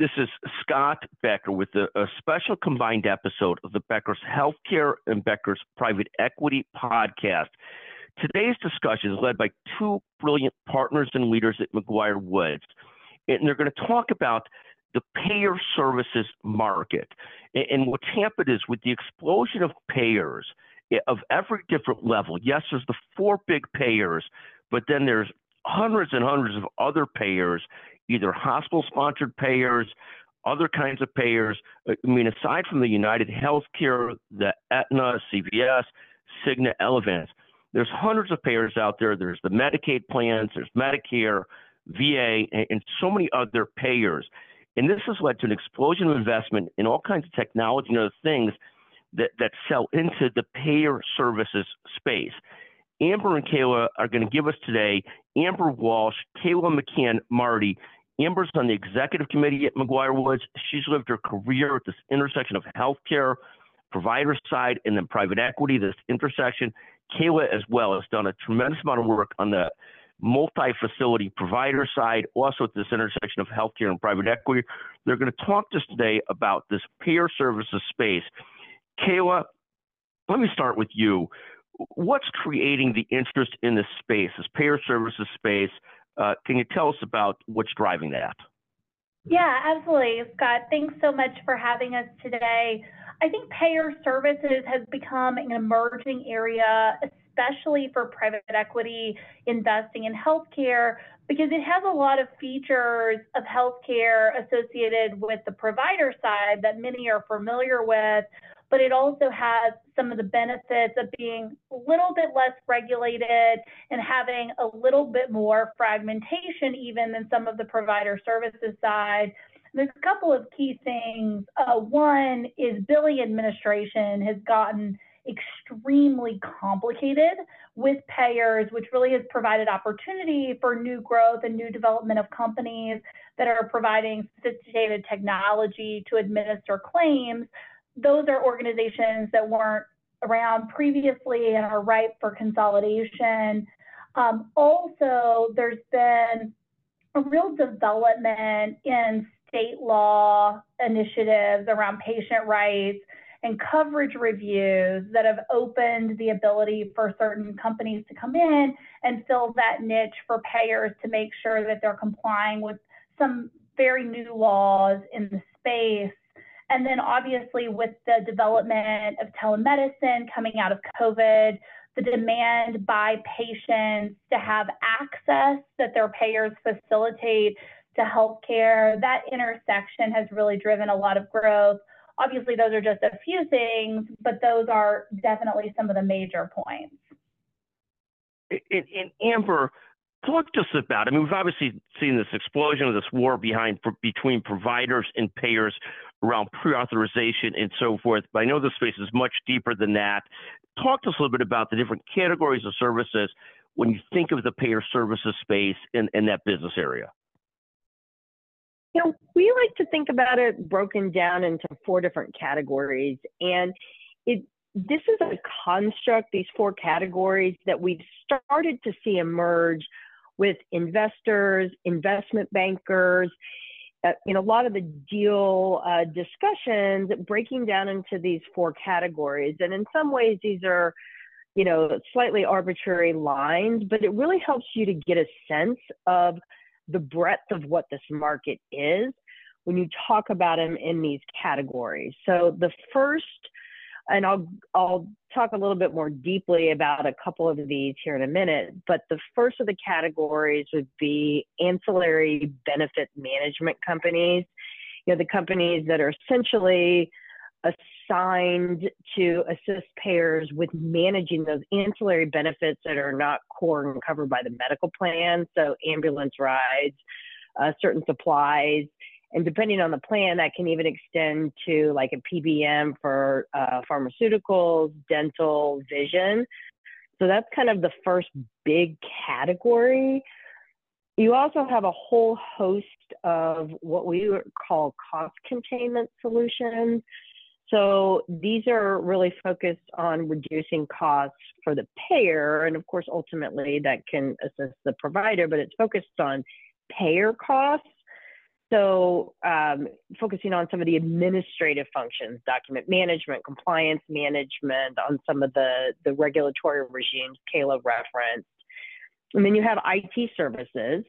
This is Scott Becker with a, a, special combined episode of the Becker's Healthcare and Becker's Private Equity podcast. Today's discussion is led by two brilliant partners and leaders at McGuireWoods, and they're going to talk about the payer services market and, and what's happened is with the explosion of payers of every different level. Yes, there's the four big payers, but then there's hundreds and hundreds of other payers either hospital sponsored payers, other kinds of payers. I mean, aside from the United Healthcare, the Aetna, CVS, Cigna, Elevance, there's hundreds of payers out there. There's the Medicaid plans, there's Medicare, VA, and, and so many other payers. And this has led to an explosion of investment in all kinds of technology and other things that, that sell into the payer services space. Amber and Kayla are going to give us today Amber Walsh, Kayla McCann Marty, Amber's on the executive committee at McGuireWoods. She's lived her career at this intersection of healthcare, provider side, and then private equity, this intersection. Kayla, as well, has done a tremendous amount of work on the multi facility provider side, also at this intersection of healthcare and private equity. They're going to talk to us today about this payer services space. Kayla, let me start with you. What's creating the interest in this space, this payer services space? Uh, can you tell us about what's driving that? Yeah, absolutely. Scott, thanks so much for having us today. I think payer services has become an emerging area, especially for private equity investing in healthcare, because it has a lot of features of healthcare associated with the provider side that many are familiar with, but it also has some of the benefits of being a little bit less regulated and having a little bit more fragmentation even than some of the provider services side. There's a couple of key things. Uh, one is billing administration has gotten extremely complicated with payers, which really has provided opportunity for new growth and new development of companies that are providing sophisticated technology to administer claims those are organizations that weren't around previously and are ripe for consolidation. Um, also, there's been a real development in state law initiatives around patient rights and coverage reviews that have opened the ability for certain companies to come in and fill that niche for payers to make sure that they're complying with some very new laws in the space and then obviously with the development of telemedicine coming out of COVID, the demand by patients to have access that their payers facilitate to healthcare, that intersection has really driven a lot of growth. Obviously, those are just a few things, but those are definitely some of the major points. In, Amber, talk to us about. I mean, we've obviously seen this explosion of this war behind between providers and payers around pre-authorization and so forth. But I know the space is much deeper than that. Talk to us a little bit about the different categories of services when you think of the payer services space in, in that business area. You know, we like to think about it broken down into four different categories. And it this is a construct, these four categories that we've started to see emerge with investors, investment bankers, uh, in a lot of the deal uh, discussions, breaking down into these four categories. And in some ways, these are, you know, slightly arbitrary lines, but it really helps you to get a sense of the breadth of what this market is when you talk about them in these categories. So the first and I'll I'll talk a little bit more deeply about a couple of these here in a minute. But the first of the categories would be ancillary benefit management companies. You know, the companies that are essentially assigned to assist payers with managing those ancillary benefits that are not core and covered by the medical plan. So ambulance rides, uh, certain supplies, and depending on the plan, that can even extend to like a PBM for uh, pharmaceuticals, dental, vision. So that's kind of the first big category. You also have a whole host of what we call cost containment solutions. So these are really focused on reducing costs for the payer. And of course, ultimately that can assist the provider, but it's focused on payer costs So, um, focusing on some of the administrative functions, document management, compliance management, on some of the, the regulatory regimes Kayla referenced. And then you have IT services.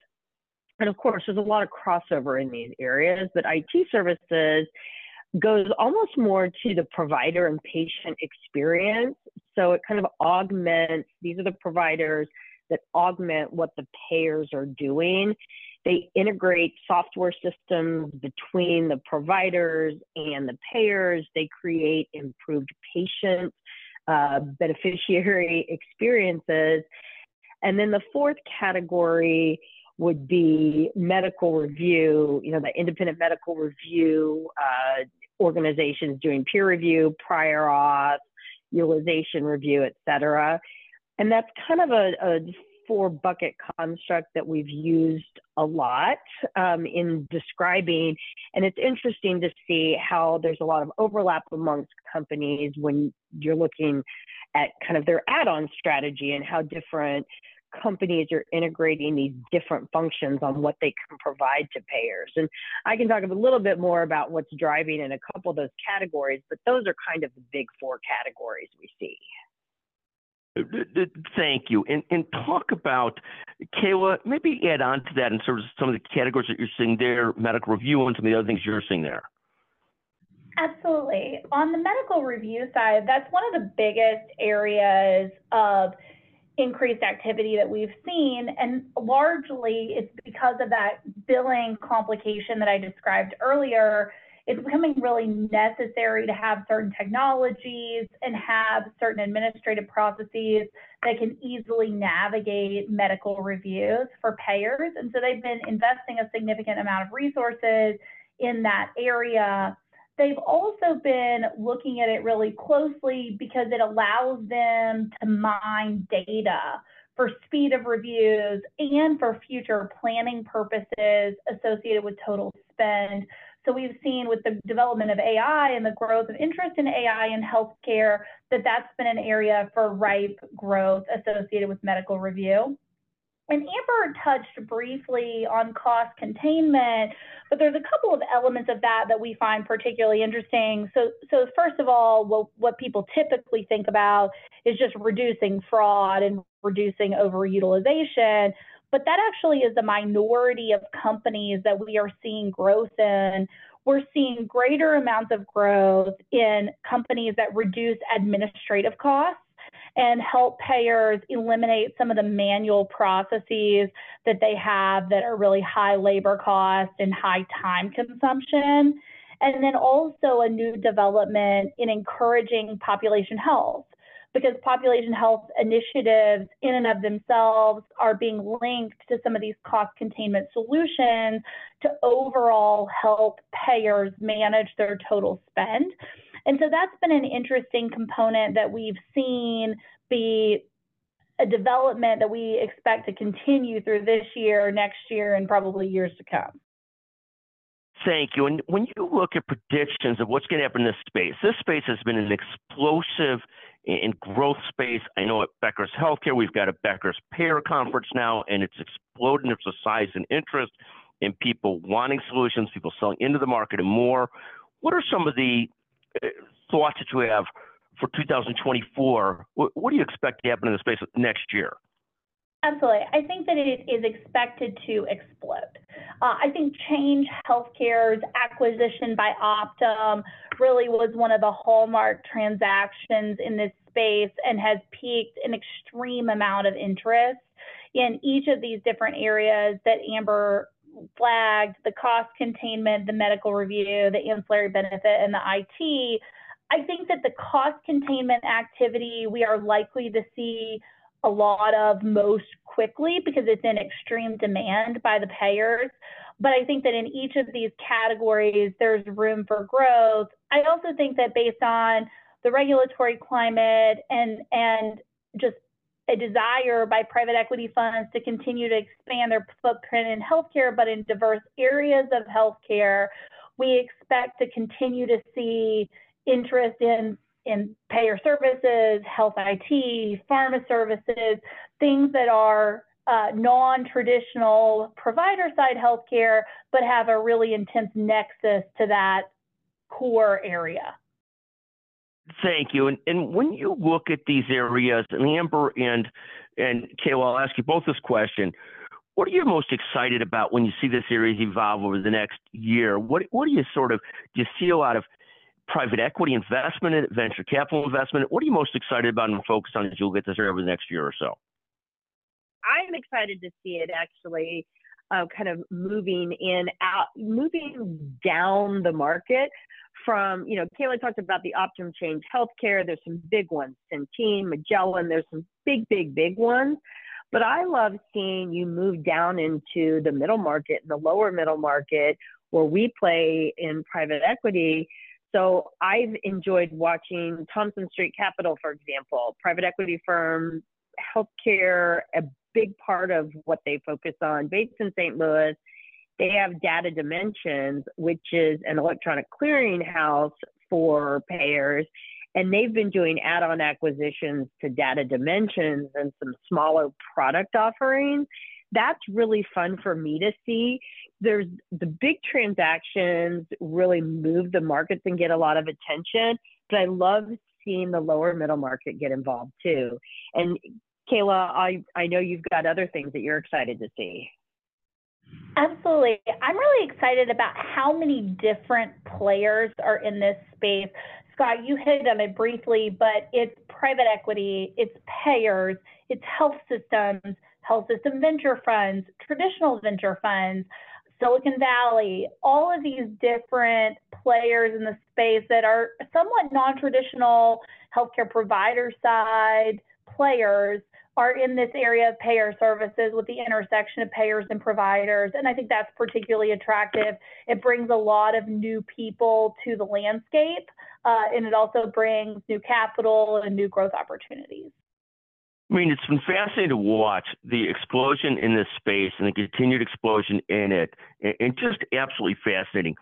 And of course, there's a lot of crossover in these areas, but IT services goes almost more to the provider and patient experience. So it kind of augments, these are the providers that augment what the payers are doing. They integrate software systems between the providers and the payers. They create improved patient uh, beneficiary experiences. And then the fourth category would be medical review, you know, the independent medical review uh, organizations doing peer review, prior auth, utilization review, et cetera. And that's kind of a, a four bucket construct that we've used a lot um, in describing. And it's interesting to see how there's a lot of overlap amongst companies when you're looking at kind of their add on strategy and how different companies are integrating these different functions on what they can provide to payers. And I can talk a little bit more about what's driving in a couple of those categories, but those are kind of the big four categories we see. Thank you. And, and talk about, Kayla, maybe add on to that in sort of some of the categories that you're seeing there, medical review, and some of the other things you're seeing there. Absolutely. On the medical review side, that's one of the biggest areas of increased activity that we've seen. And largely it's because of that billing complication that I described earlier. It's becoming really necessary to have certain technologies and have certain administrative processes that can easily navigate medical reviews for payers. And so they've been investing a significant amount of resources in that area they've also been looking at it really closely because it allows them to mine data for speed of reviews and for future planning purposes associated with total spend. So we've seen with the development of AI and the growth of interest in AI in healthcare that that's been an area for ripe growth associated with medical review. And Amber touched briefly on cost containment, but there's a couple of elements of that that we find particularly interesting. So, so first of all, what, what people typically think about is just reducing fraud and reducing overutilization. But that actually is the minority of companies that we are seeing growth in. We're seeing greater amounts of growth in companies that reduce administrative costs and help payers eliminate some of the manual processes that they have that are really high labor cost and high time consumption. And then also a new development in encouraging population health because population health initiatives in and of themselves are being linked to some of these cost containment solutions to overall help payers manage their total spend. And so that's been an interesting component that we've seen be a development that we expect to continue through this year, next year, and probably years to come. Thank you. And when you look at predictions of what's going to happen in this space, this space has been an explosive in growth space. I know at Becker's Healthcare, we've got a Becker's Payer Conference now, and it's exploding in terms size and interest in people wanting solutions, people selling into the market and more. What are some of the uh, thoughts that you have for 2024? What, what do you expect to happen in the space next year? Absolutely. I think that it is expected to explode. Uh, I think Change Healthcare's acquisition by Optum really was one of the hallmark transactions in this space and has piqued an extreme amount of interest in each of these different areas that Amber flagged the cost containment, the medical review, the ancillary benefit, and the IT. I think that the cost containment activity we are likely to see a lot of most quickly because it's in extreme demand by the payers. But I think that in each of these categories, there's room for growth. I also think that based on the regulatory climate and and just a desire by private equity funds to continue to expand their footprint in healthcare, but in diverse areas of healthcare, we expect to continue to see interest in in payer services, health IT, pharma services, things that are uh, non-traditional provider side healthcare, but have a really intense nexus to that core area. Thank you. And, and when you look at these areas, and Amber and and Kayla, I'll ask you both this question. What are you most excited about when you see this areas evolve over the next year? What what do you sort of do you see a lot of private equity investment, and venture capital investment? What are you most excited about and focused on as you look at this over the next year or so? I'm excited to see it actually uh, kind of moving in out, moving down the market from, you know, Kayla talked about the Optum Change Healthcare. There's some big ones, Centene, Magellan. There's some big, big, big ones. But I love seeing you move down into the middle market the lower middle market where we play in private equity. So I've enjoyed watching Thompson Street Capital, for example, private equity firm, healthcare, a big part of what they focus on. Bates in St. Louis, they have Data Dimensions, which is an electronic clearinghouse for payers. And they've been doing add on acquisitions to Data Dimensions and some smaller product offerings. That's really fun for me to see. There's the big transactions really move the markets and get a lot of attention, but I love seeing the lower middle market get involved too. And Kayla, I, I know you've got other things that you're excited to see. Absolutely. I'm really excited about how many different players are in this space. Scott, you hit on it briefly, but it's private equity, it's payers, it's health systems, health system venture funds, traditional venture funds, Silicon Valley, all of these different players in the space that are somewhat non traditional healthcare provider side players are in this area of payer services with the intersection of payers and providers. And I think that's particularly attractive. It brings a lot of new people to the landscape, uh, and it also brings new capital and new growth opportunities. I mean, it's been fascinating to watch the explosion in this space and the continued explosion in it, and just absolutely fascinating.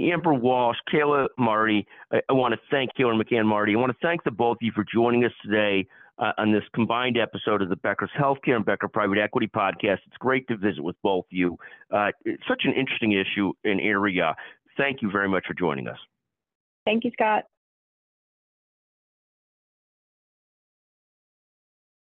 Amber Walsh, Kayla Marty, I, I want to thank Kayla McCann Marty. I want to thank the both of you for joining us today uh, on this combined episode of the Becker's Healthcare and Becker Private Equity Podcast. It's great to visit with both of you. Uh, it's such an interesting issue and area. Thank you very much for joining us. Thank you, Scott.